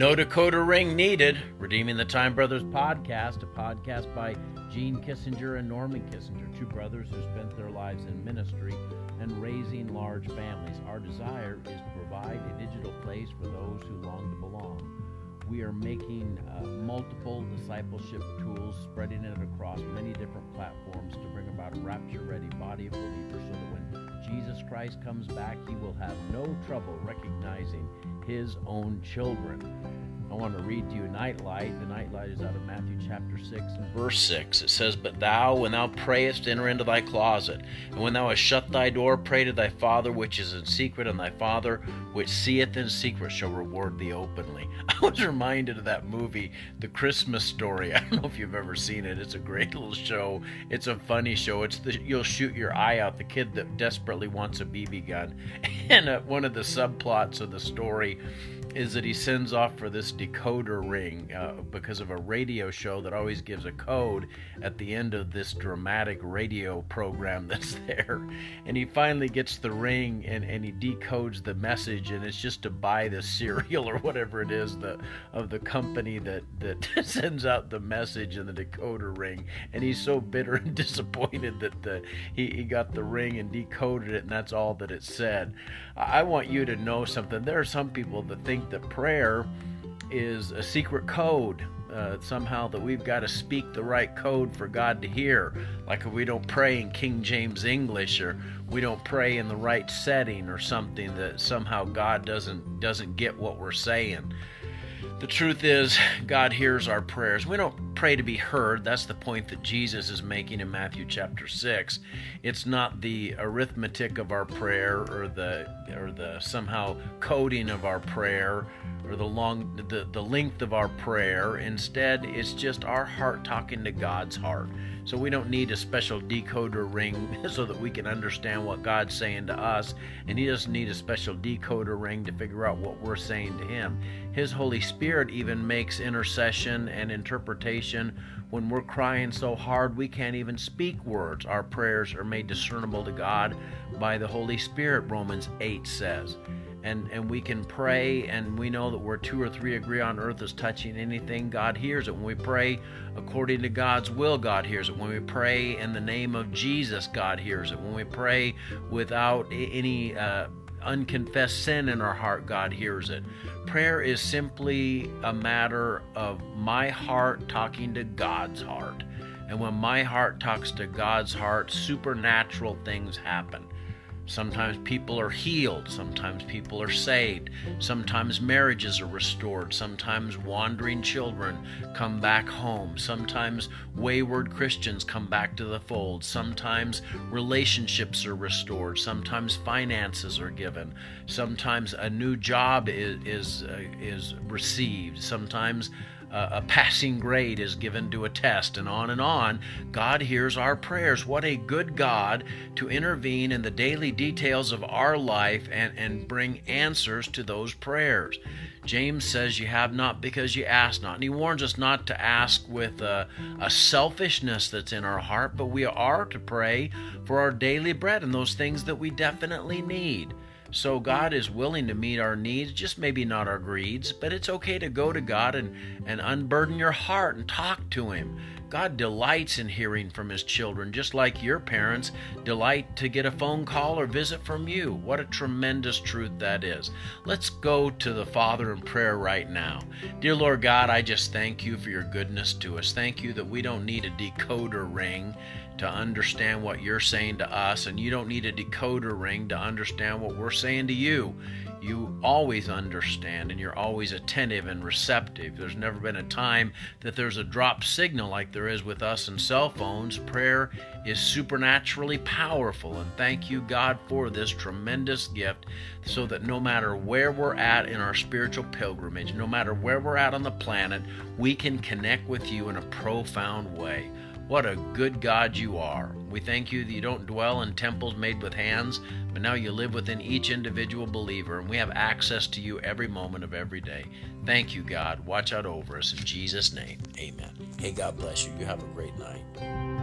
No decoder ring needed. Redeeming the Time Brothers podcast, a podcast by Gene Kissinger and Norman Kissinger, two brothers who spent their lives in ministry and raising large families. Our desire is to provide a digital place for those who long to belong. We are making uh, multiple discipleship tools, spreading it across many different platforms to bring about a rapture ready body of believers so Jesus Christ comes back, he will have no trouble recognizing his own children. I want to read to you Nightlight. The Nightlight is out of Matthew chapter 6 and verse 6. It says, But thou, when thou prayest, enter into thy closet, and when thou hast shut thy door, pray to thy Father which is in secret, and thy Father which seeth in secret shall reward thee openly. I was reminded of that movie, The Christmas Story. I don't know if you've ever seen it. It's a great little show. It's a funny show. It's the you'll shoot your eye out. The kid that desperately wants a BB gun, and uh, one of the subplots of the story is that he sends off for this decoder ring uh, because of a radio show that always gives a code at the end of this dramatic radio program that's there. And he finally gets the ring and, and he decodes the message, and it's just to buy the cereal or whatever it is the, of the company that, that sends out the message and the decoder ring. And he's so bitter and disappointed that the, he, he got the ring and decoded it, and that's all that it said. I want you to know something. There are some people that think think that prayer is a secret code. Uh, somehow that we've got to speak the right code for God to hear. Like if we don't pray in King James English or we don't pray in the right setting or something that somehow God doesn't doesn't get what we're saying. The truth is, God hears our prayers. We don't pray to be heard. That's the point that Jesus is making in Matthew chapter 6. It's not the arithmetic of our prayer or the or the somehow coding of our prayer or the long the, the length of our prayer. Instead, it's just our heart talking to God's heart. So we don't need a special decoder ring so that we can understand what God's saying to us, and He doesn't need a special decoder ring to figure out what we're saying to Him. His Holy Spirit even makes intercession and interpretation when we're crying so hard we can't even speak words. Our prayers are made discernible to God by the Holy Spirit, Romans 8 says. And and we can pray and we know that where two or three agree on earth is touching anything god hears it. When we pray according to god's will god hears it. When we pray in the name of jesus god hears it. When we pray without any uh, unconfessed sin in our heart god hears it. Prayer is simply a matter of my heart talking to god's heart. And when my heart talks to god's heart supernatural things happen Sometimes people are healed. Sometimes people are saved. Sometimes marriages are restored. Sometimes wandering children come back home. Sometimes wayward Christians come back to the fold. Sometimes relationships are restored. Sometimes finances are given. Sometimes a new job is, is, uh, is received. Sometimes a passing grade is given to a test, and on and on. God hears our prayers. What a good God to intervene in the daily details of our life and, and bring answers to those prayers. James says, You have not because you ask not. And he warns us not to ask with a, a, selfishness that's in our heart, but we are to pray for our daily bread and those things that we definitely need. So God is willing to meet our needs, just maybe not our greeds, but it's okay to go to God and, and unburden your heart and talk to Him. God delights in hearing from His children, just like your parents delight to get a phone call or visit from you. What a tremendous truth that is. Let's go to the Father in prayer right now. Dear Lord God, I just thank you for your goodness to us. Thank you that we don't need a decoder ring to understand what you're saying to us, and you don't need a decoder ring to understand what we're saying to you. You always understand and you're always attentive and receptive. There's never been a time that there's a drop signal like there is with us and cell phones. Prayer is supernaturally powerful, and thank you, God, for this tremendous gift so that no matter where we're at in our spiritual pilgrimage, no matter where we're at on the planet, we can connect with you in a profound way. What a good God you are. We thank you that you don't dwell in temples made with hands, but now you live within each individual believer, and we have access to you every moment of every day. Thank you, God. Watch out over us. In Jesus' name, amen. Hey, God bless you. You have a great night.